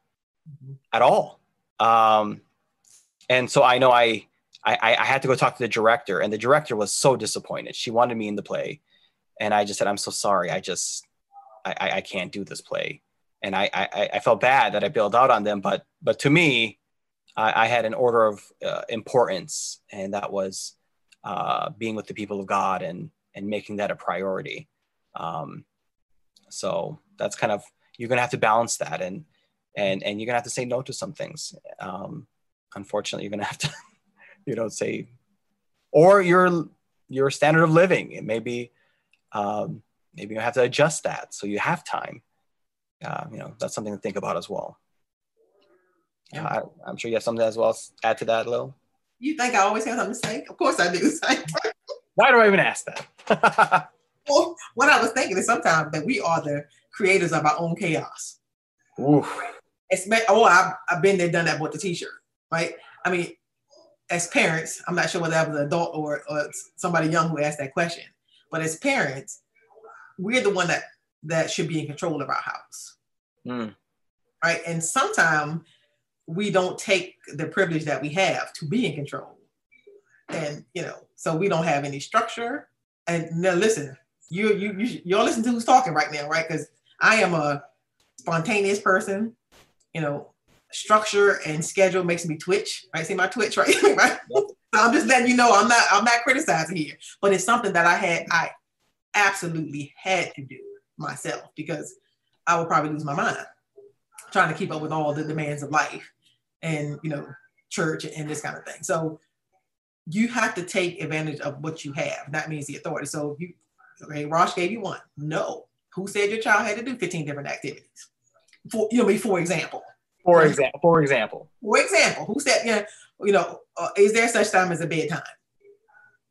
mm-hmm. at all. Um, and so I know I, I, I had to go talk to the director and the director was so disappointed. She wanted me in the play. And I just said, I'm so sorry. I just, I, I can't do this play and I, I, I felt bad that I bailed out on them, but but to me, I, I had an order of uh, importance, and that was uh, being with the people of God and and making that a priority. Um, so that's kind of you're gonna have to balance that, and and and you're gonna have to say no to some things. Um, unfortunately, you're gonna have to, you know, say, or your your standard of living. It may be, um, maybe you have to adjust that so you have time uh, you know, that's something to think about as well. Yeah, I, am sure you have something as well add to that, Lil. You think I always have something to say? Of course I do. Why do I even ask that? well, what I was thinking is sometimes that we are the creators of our own chaos. Oof. It's, oh, I've, I've been there, done that, bought the t-shirt, right? I mean, as parents, I'm not sure whether that was an adult or, or somebody young who asked that question, but as parents, we're the one that that should be in control of our house. Mm. Right. And sometimes we don't take the privilege that we have to be in control. And, you know, so we don't have any structure. And now listen, you, you, you, you'll listen to who's talking right now, right? Because I am a spontaneous person, you know, structure and schedule makes me twitch. Right. See my twitch, right? right? So I'm just letting you know I'm not, I'm not criticizing here, but it's something that I had, I absolutely had to do myself because I would probably lose my mind trying to keep up with all the demands of life and you know church and this kind of thing. So you have to take advantage of what you have. That means the authority. So if you okay, Rosh gave you one. No. Who said your child had to do 15 different activities? For you know, me for example. For example, for example. For example, who said, you know, you know, uh, is there such time as a bedtime?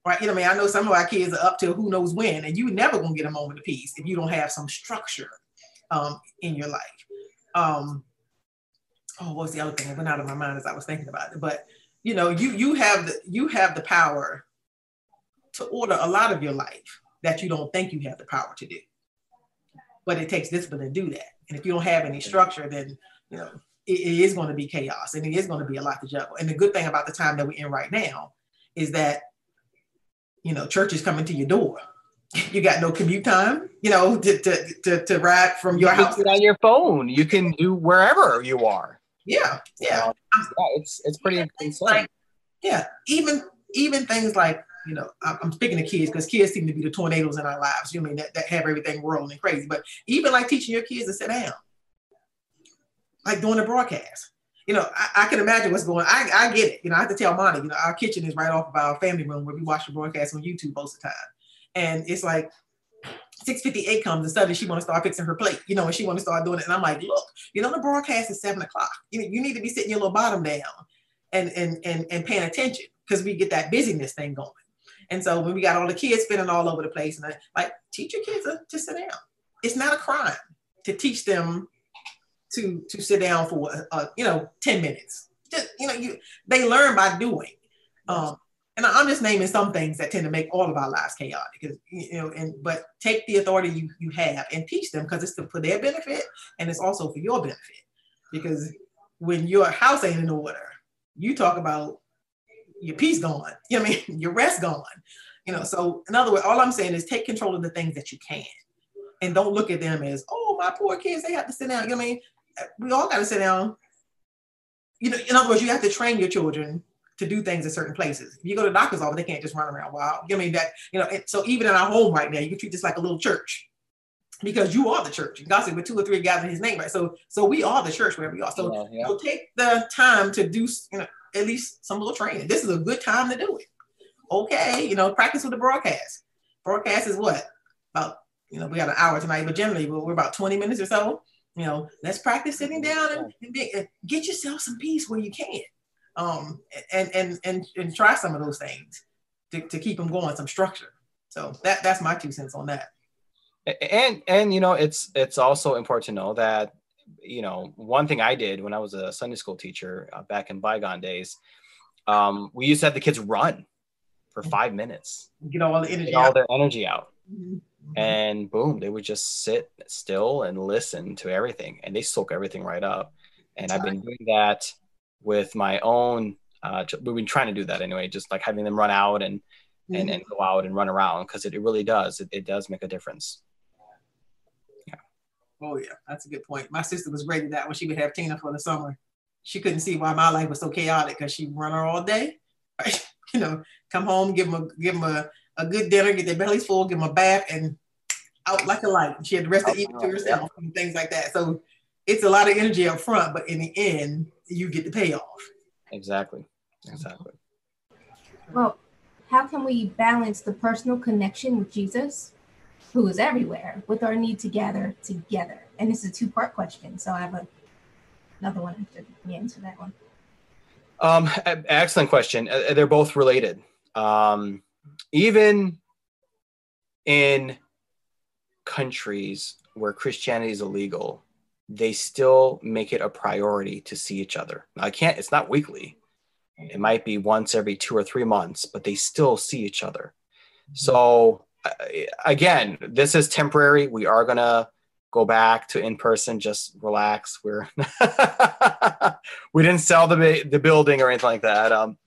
Right. You know, I mean, I know some of our kids are up to who knows when, and you never gonna get a moment of peace if you don't have some structure um, in your life. Um, oh, what was the other thing? It went out of my mind as I was thinking about it. But you know, you you have the you have the power to order a lot of your life that you don't think you have the power to do. But it takes discipline to do that. And if you don't have any structure, then you know it, it is going to be chaos and it is going to be a lot to juggle. And the good thing about the time that we're in right now is that you know church is coming to your door. You got no commute time, you know, to to to, to ride from your you house on your phone. You can do wherever you are. Yeah, yeah, um, yeah. It's it's pretty insane. Like, yeah, even even things like you know, I'm speaking to kids because kids seem to be the tornadoes in our lives. You know, I mean that, that have everything rolling and crazy. But even like teaching your kids to sit down, like doing a broadcast. You know, I, I can imagine what's going. I, I get it. You know, I have to tell Monty. You know, our kitchen is right off of our family room where we watch the broadcast on YouTube most of the time, and it's like 658 comes and suddenly she want to start fixing her plate, you know, and she want to start doing it. And I'm like, look, you know, the broadcast is seven o'clock. You, you need to be sitting your little bottom down and and and, and paying attention because we get that busyness thing going. And so when we got all the kids spinning all over the place, and I, like teach your kids to, to sit down. It's not a crime to teach them to to sit down for uh, you know 10 minutes. Just you know, you they learn by doing. Um, and I'm just naming some things that tend to make all of our lives chaotic. Because you know, and but take the authority you you have and teach them because it's for their benefit and it's also for your benefit. Because when your house ain't in order, you talk about your peace gone. You know I mean? Your rest gone. You know, so in other words, all I'm saying is take control of the things that you can. And don't look at them as, oh, my poor kids, they have to sit down. You know what I mean? We all got to sit down. You know, in other words, you have to train your children to do things in certain places. If you go to the doctor's office, they can't just run around wild. I mean that, you know, so even in our home right now, you can treat this like a little church because you are the church. God said with two or three guys in his name, right? So so we are the church wherever we are. So, yeah, yeah. so take the time to do you know at least some little training. This is a good time to do it. Okay, you know, practice with the broadcast. Broadcast is what? About, you know, we got an hour tonight, but generally we're about 20 minutes or so. You know, let's practice sitting down and, and, be, get yourself some peace where you can. Um, and, and, and, and try some of those things to, to keep them going, some structure. So that, that's my two cents on that. And, and, you know, it's, it's also important to know that you know, one thing I did when I was a Sunday school teacher uh, back in bygone days, um, we used to have the kids run for mm-hmm. five minutes, get all the energy, get all their energy out, mm-hmm. And boom, they would just sit still and listen to everything, and they soak everything right up. And I've been doing that with my own. Uh, we've been trying to do that anyway, just like having them run out and mm-hmm. and, and go out and run around because it, it really does. It, it does make a difference. Oh yeah, that's a good point. My sister was great at that when she would have Tina for the summer. She couldn't see why my life was so chaotic because she'd run her all day. Right? You know, come home, give them a give them a, a good dinner, get their bellies full, give them a bath, and out like a light. She had the rest of the evening to herself and things like that. So it's a lot of energy up front, but in the end, you get the payoff. Exactly. Exactly. Well, how can we balance the personal connection with Jesus who is everywhere with our need to gather together? And this is a two part question. So I have a, another one after the answer that one. Um, excellent question. Uh, they're both related. Um, even in countries where Christianity is illegal, they still make it a priority to see each other. Now, I can't, it's not weekly. It might be once every two or three months, but they still see each other. So uh, again, this is temporary. We are gonna go back to in person. Just relax. We're we didn't sell the the building or anything like that. Um,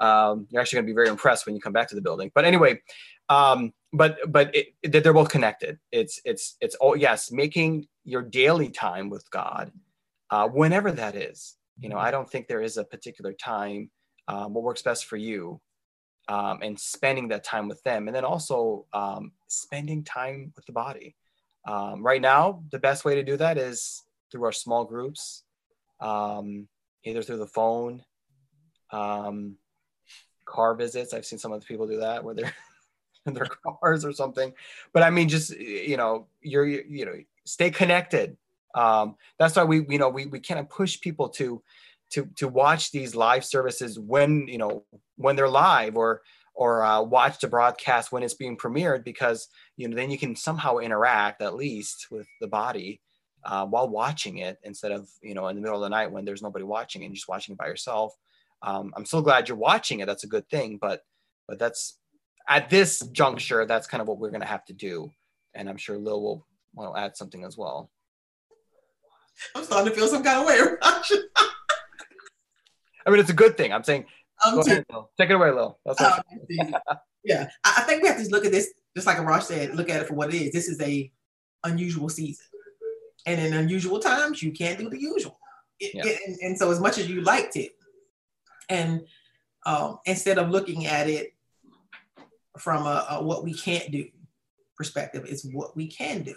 um, you're actually gonna be very impressed when you come back to the building. But anyway, um, but but it, it, they're both connected. It's it's it's oh yes, making your daily time with God, uh, whenever that is. You know, I don't think there is a particular time. Um, what works best for you um, and spending that time with them and then also um, spending time with the body um, right now, the best way to do that is through our small groups, um, either through the phone, um, car visits. I've seen some of the people do that where they're in their cars or something. But I mean, just you know, you're you know, stay connected. Um, that's why we you know we we kind of push people to to to watch these live services when you know when they're live or or uh, watch the broadcast when it's being premiered because you know then you can somehow interact at least with the body uh, while watching it instead of you know in the middle of the night when there's nobody watching and just watching it by yourself. Um, i'm so glad you're watching it. That's a good thing but but that's at this juncture that's kind of what we're going to have to do. And i'm sure lil will want to add something as well. I'm starting to feel some kind of way i mean it's a good thing. I'm saying um, Go ahead, Take it away, Lil. That's oh, yeah, I think we have to look at this just like Arash said. Look at it for what it is. This is a unusual season, and in unusual times, you can't do the usual. It, yeah. it, and, and, so, as much as you liked it, and um, instead of looking at it from a, a, what we can't do perspective, it's what we can do.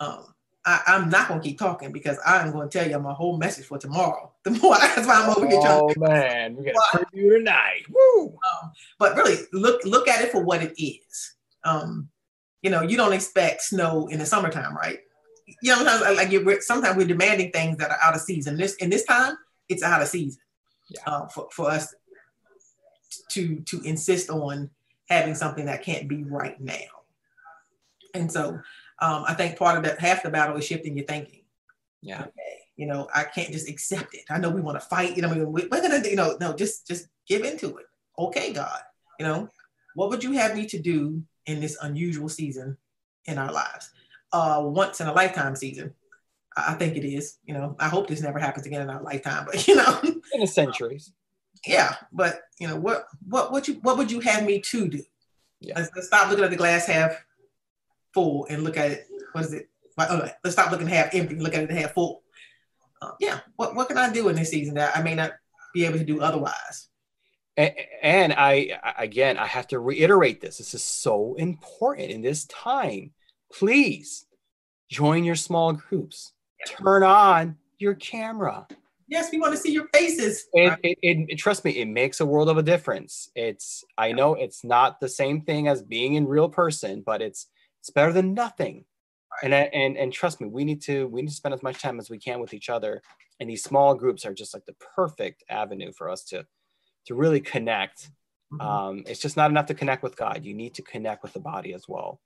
Um, I, am not gonna keep talking because I'm gonna tell you my whole message for tomorrow. The more that's why I'm over here trying. Oh man, we got a preview tonight. Woo! Um, but really, look look at it for what it is. Um, you know, you don't expect snow in the summertime, right? You know, sometimes like you're, sometimes we're demanding things that are out of season. This in this time, it's out of season. Yeah. Uh, for for us to to insist on having something that can't be right now. And so um, I think part of that, half the battle is shifting your thinking. Yeah. Okay. You know, I can't just accept it. I know we want to fight. You know, we're gonna, you know, no, just just give into it. Okay, God. You know, what would you have me to do in this unusual season in our lives? Uh, once in a lifetime season. I think it is. You know, I hope this never happens again in our lifetime. But you know, in the centuries. Yeah, but you know what? What would you what would you have me to do? Yeah. Let's, let's stop looking at the glass half full and look at it. What is it? Oh, let's stop looking half empty. Look at it half full. Uh, yeah. What what can I do in this season that I may not be able to do otherwise? And, and I again, I have to reiterate this. This is so important in this time. Please join your small groups. Turn on your camera. Yes, we want to see your faces. It, it, it, trust me, it makes a world of a difference. It's I know it's not the same thing as being in real person, but it's it's better than nothing. And and and trust me, we need to we need to spend as much time as we can with each other. And these small groups are just like the perfect avenue for us to to really connect. Mm-hmm. Um, it's just not enough to connect with God. You need to connect with the body as well.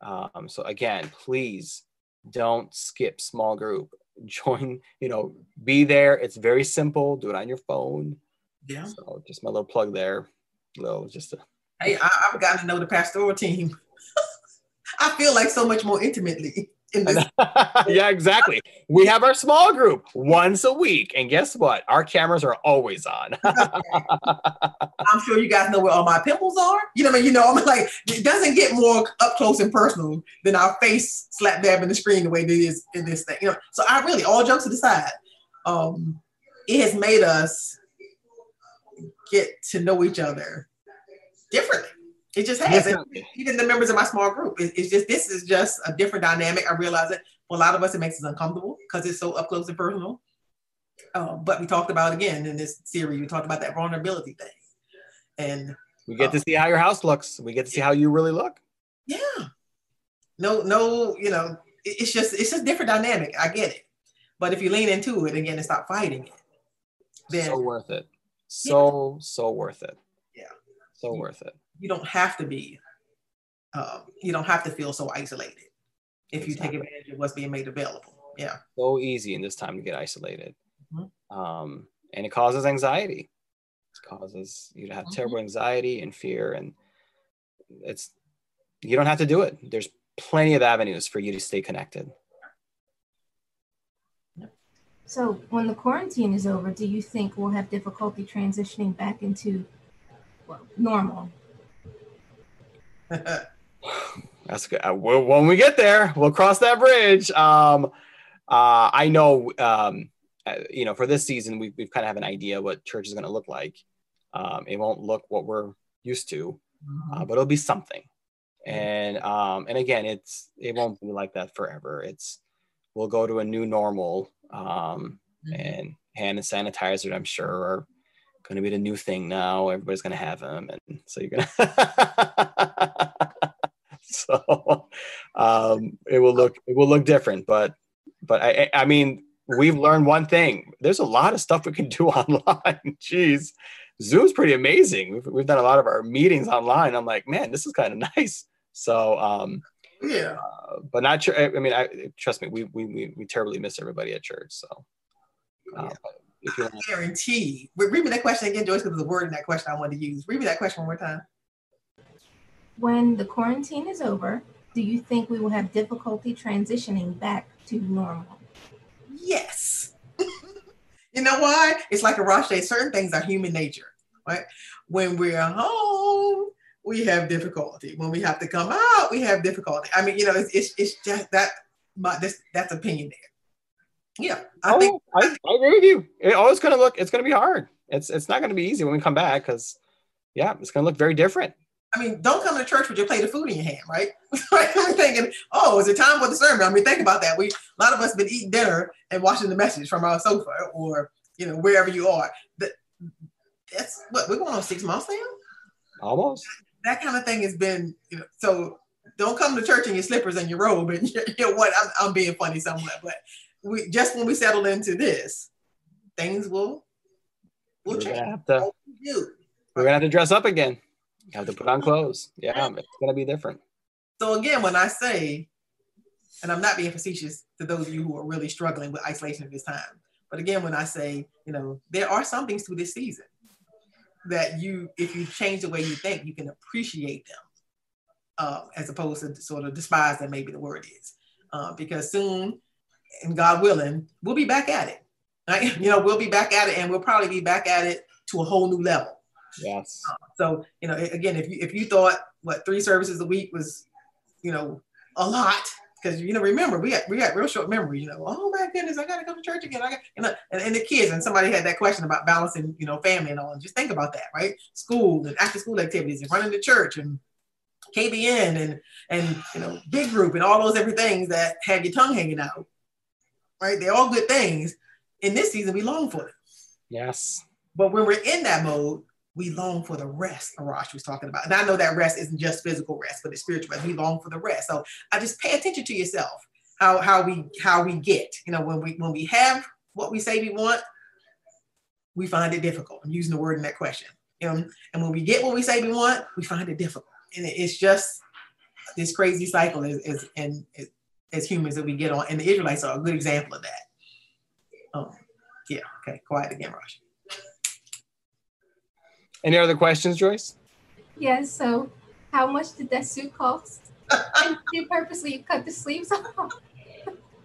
Um, so again, please don't skip small group. Join, you know, be there. It's very simple. Do it on your phone. Yeah. So just my little plug there. Little just. A, hey, I, I've gotten to know the pastoral team. I feel like so much more intimately. In this. yeah, exactly. We have our small group once a week, and guess what? Our cameras are always on. I'm sure you guys know where all my pimples are. You know what I mean? You know, I'm like, it doesn't get more up close and personal than our face slap dab in the screen the way it is in this thing. You know, so I really, all jokes aside, um, it has made us get to know each other differently. It just has. Yes, even the members of my small group, it, it's just this is just a different dynamic. I realize it for a lot of us, it makes us uncomfortable because it's so up close and personal. Um, but we talked about again in this series, we talked about that vulnerability thing, and we get um, to see how your house looks. We get to see how you really look. Yeah. No, no, you know, it, it's just it's just a different dynamic. I get it, but if you lean into it again and stop fighting it, then so worth it. So yeah. so worth it. Yeah. So worth it you don't have to be, um, you don't have to feel so isolated if you take advantage of what's being made available. Yeah. So easy in this time to get isolated. Mm-hmm. Um, and it causes anxiety. It causes you to have mm-hmm. terrible anxiety and fear. And it's, you don't have to do it. There's plenty of avenues for you to stay connected. So, when the quarantine is over, do you think we'll have difficulty transitioning back into well, normal? That's good. Uh, when we get there, we'll cross that bridge. Um, uh, I know, um, uh, you know, for this season, we, we've kind of have an idea what church is going to look like. Um, it won't look what we're used to, uh, mm-hmm. but it'll be something. and um, and again, it's it won't be like that forever. It's we'll go to a new normal, um, mm-hmm. and hand and sanitizer. I'm sure are going to be the new thing now. Everybody's going to have them, and so you're gonna. so um, it will look it will look different, but but I I mean we've learned one thing. There's a lot of stuff we can do online. Jeez, Zoom's pretty amazing. We've, we've done a lot of our meetings online. I'm like, man, this is kind of nice. So, um, yeah, uh, but not sure. I mean, I trust me, we, we, we, we terribly miss everybody at church. So, uh, yeah. I guarantee. Read me that question again, Joyce, because the word in that question I wanted to use. Read me that question one more time. When the quarantine is over, do you think we will have difficulty transitioning back to normal? Yes. you know why? It's like a Rosh certain things are human nature, right? When we're home, we have difficulty. When we have to come out, we have difficulty. I mean, you know, it's, it's, it's just that, my, this, that's opinion there. Yeah, I oh, think I, I, agree with you. It always going to look. It's going to be hard. It's it's not going to be easy when we come back because, yeah, it's going to look very different. I mean, don't come to church with your plate of food in your hand, right? I'm thinking, oh, is it time for the sermon? I mean, think about that. We a lot of us been eating dinner and watching the message from our sofa or you know wherever you are. That, that's what we're going on six months now. Almost. That kind of thing has been, you know. So don't come to church in your slippers and your robe and you know what? I'm, I'm being funny somewhere, but we just when we settle into this, things will will we're change. Gonna have to, we're gonna have to dress up again. You have to put on clothes. Yeah, it's gonna be different. So again, when I say, and I'm not being facetious to those of you who are really struggling with isolation at this time, but again, when I say, you know, there are some things through this season that you, if you change the way you think, you can appreciate them, uh, as opposed to sort of despise that maybe the word is, uh, because soon and God willing, we'll be back at it. Right? You know, we'll be back at it, and we'll probably be back at it to a whole new level. Yes. Uh, so you know, again, if you if you thought what three services a week was, you know, a lot, because you know, remember we got we got real short memory. You know, oh my goodness, I gotta come to church again. I got you know, and, and the kids and somebody had that question about balancing, you know, family and all. And just think about that, right? School and after school activities and running the church and KBN and and you know, big group and all those every things that had your tongue hanging out right? They're all good things. In this season, we long for them. Yes. But when we're in that mode, we long for the rest Arash was talking about. And I know that rest isn't just physical rest, but it's spiritual rest. We long for the rest. So I just pay attention to yourself, how how we how we get. You know, when we when we have what we say we want, we find it difficult. I'm using the word in that question. Know, and when we get what we say we want, we find it difficult. And it's just this crazy cycle is, is and it, as humans that we get on, and the Israelites are a good example of that. Um, yeah, okay, quiet again, Raj. Any other questions, Joyce? Yes, so how much did that suit cost? and you purposely cut the sleeves off.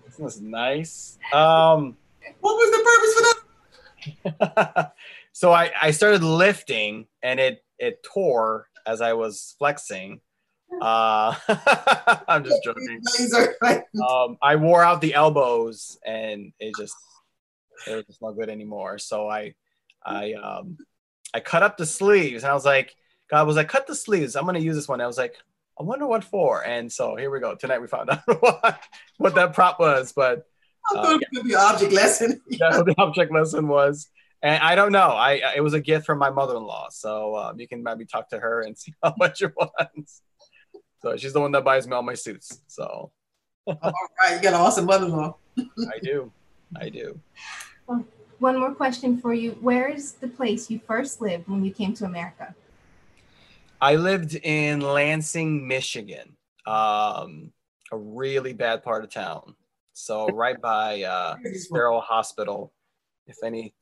this was nice. Um, what was the purpose for that? so I, I started lifting and it it tore as I was flexing. Uh, I'm just joking. Um, I wore out the elbows, and it just it was just not good anymore. So I I um I cut up the sleeves, and I was like, God was like, cut the sleeves. I'm gonna use this one. I was like, I wonder what for. And so here we go. Tonight we found out what what that prop was, but. I thought it could be object lesson. yeah, the object lesson was. And I don't know. I it was a gift from my mother-in-law, so um, you can maybe talk to her and see how much it was. So she's the one that buys me all my suits. So. all right, you got an awesome mother-in-law. I do, I do. Well, one more question for you: Where is the place you first lived when you came to America? I lived in Lansing, Michigan, um, a really bad part of town. So right by uh, Sparrow Hospital. If any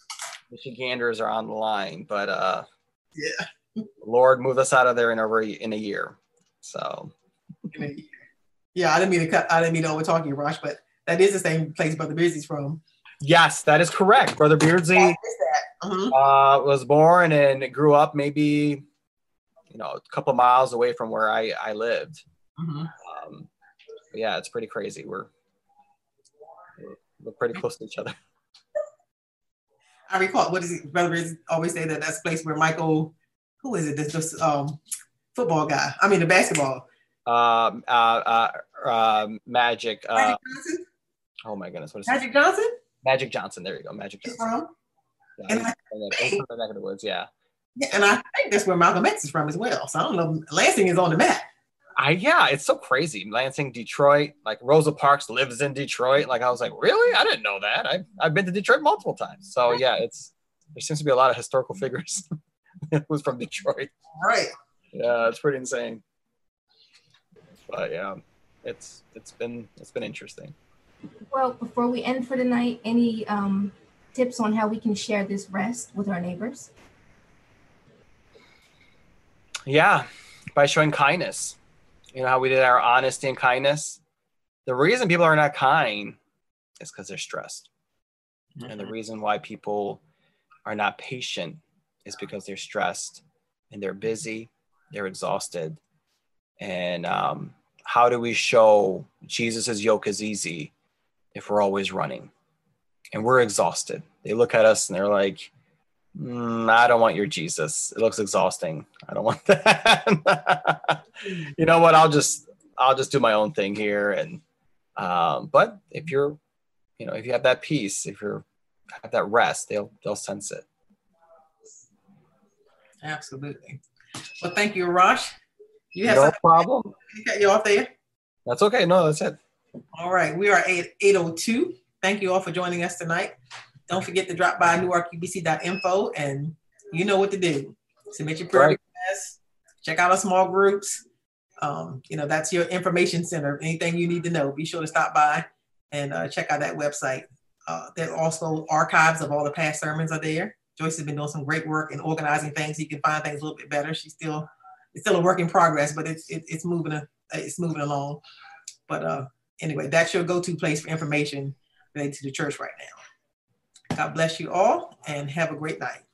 Michiganders are on the line, but uh, yeah, Lord moved us out of there in over in a year. So. yeah, I didn't mean to cut. I didn't mean to over talk you, Rush, but that is the same place Brother Beardsley's from. Yes, that is correct. Brother Beardsley uh-huh. uh, was born and grew up maybe, you know, a couple miles away from where I I lived. Uh-huh. Um, yeah, it's pretty crazy. We're we're pretty close to each other. I recall what is it? Brother Beardsley always say that that's the place where Michael, who is it? This, this um football guy. I mean, the basketball. Um, uh, uh, uh, Magic. Uh, Magic Johnson. Oh my goodness, what is Magic Johnson? Magic Johnson. There you go, Magic Johnson. from? Yeah, and I, from the neck of the woods. Yeah. Yeah, and I think that's where Malcolm X is from as well. So I don't know. Lansing is on the map. I yeah, it's so crazy. Lansing, Detroit, like Rosa Parks lives in Detroit. Like I was like, really? I didn't know that. I've I've been to Detroit multiple times. So yeah, it's there seems to be a lot of historical figures who's from Detroit. Right. Yeah, it's pretty insane. But yeah, it's it's been it's been interesting. Well, before we end for the night, any um, tips on how we can share this rest with our neighbors? Yeah, by showing kindness you know how we did our honesty and kindness? The reason people are not kind is because they're stressed. Mm-hmm. And the mm-hmm. reason why people are not patient is because they're stressed and they're busy, they're exhausted. And um, how do we show Jesus's yoke is easy if we're always running and we're exhausted? They look at us and they're like, mm, I don't want your Jesus. It looks exhausting. I don't want that. you know what? I'll just I'll just do my own thing here. And um, but if you're, you know, if you have that peace, if you're have that rest, they'll they'll sense it. Absolutely. Well, thank you, Rosh. You have no problem. Cut you off there. That's okay. No, that's it. All right. We are at 802. Thank you all for joining us tonight. Don't forget to drop by newarkubc.info and you know what to do. Submit your prayer right. requests, check out our small groups. Um, you know, that's your information center. Anything you need to know, be sure to stop by and uh, check out that website. Uh, there's also archives of all the past sermons are there. Joyce has been doing some great work in organizing things. You can find things a little bit better. She's still, it's still a work in progress, but it's it, it's moving a, it's moving along. But uh, anyway, that's your go-to place for information related to the church right now. God bless you all and have a great night.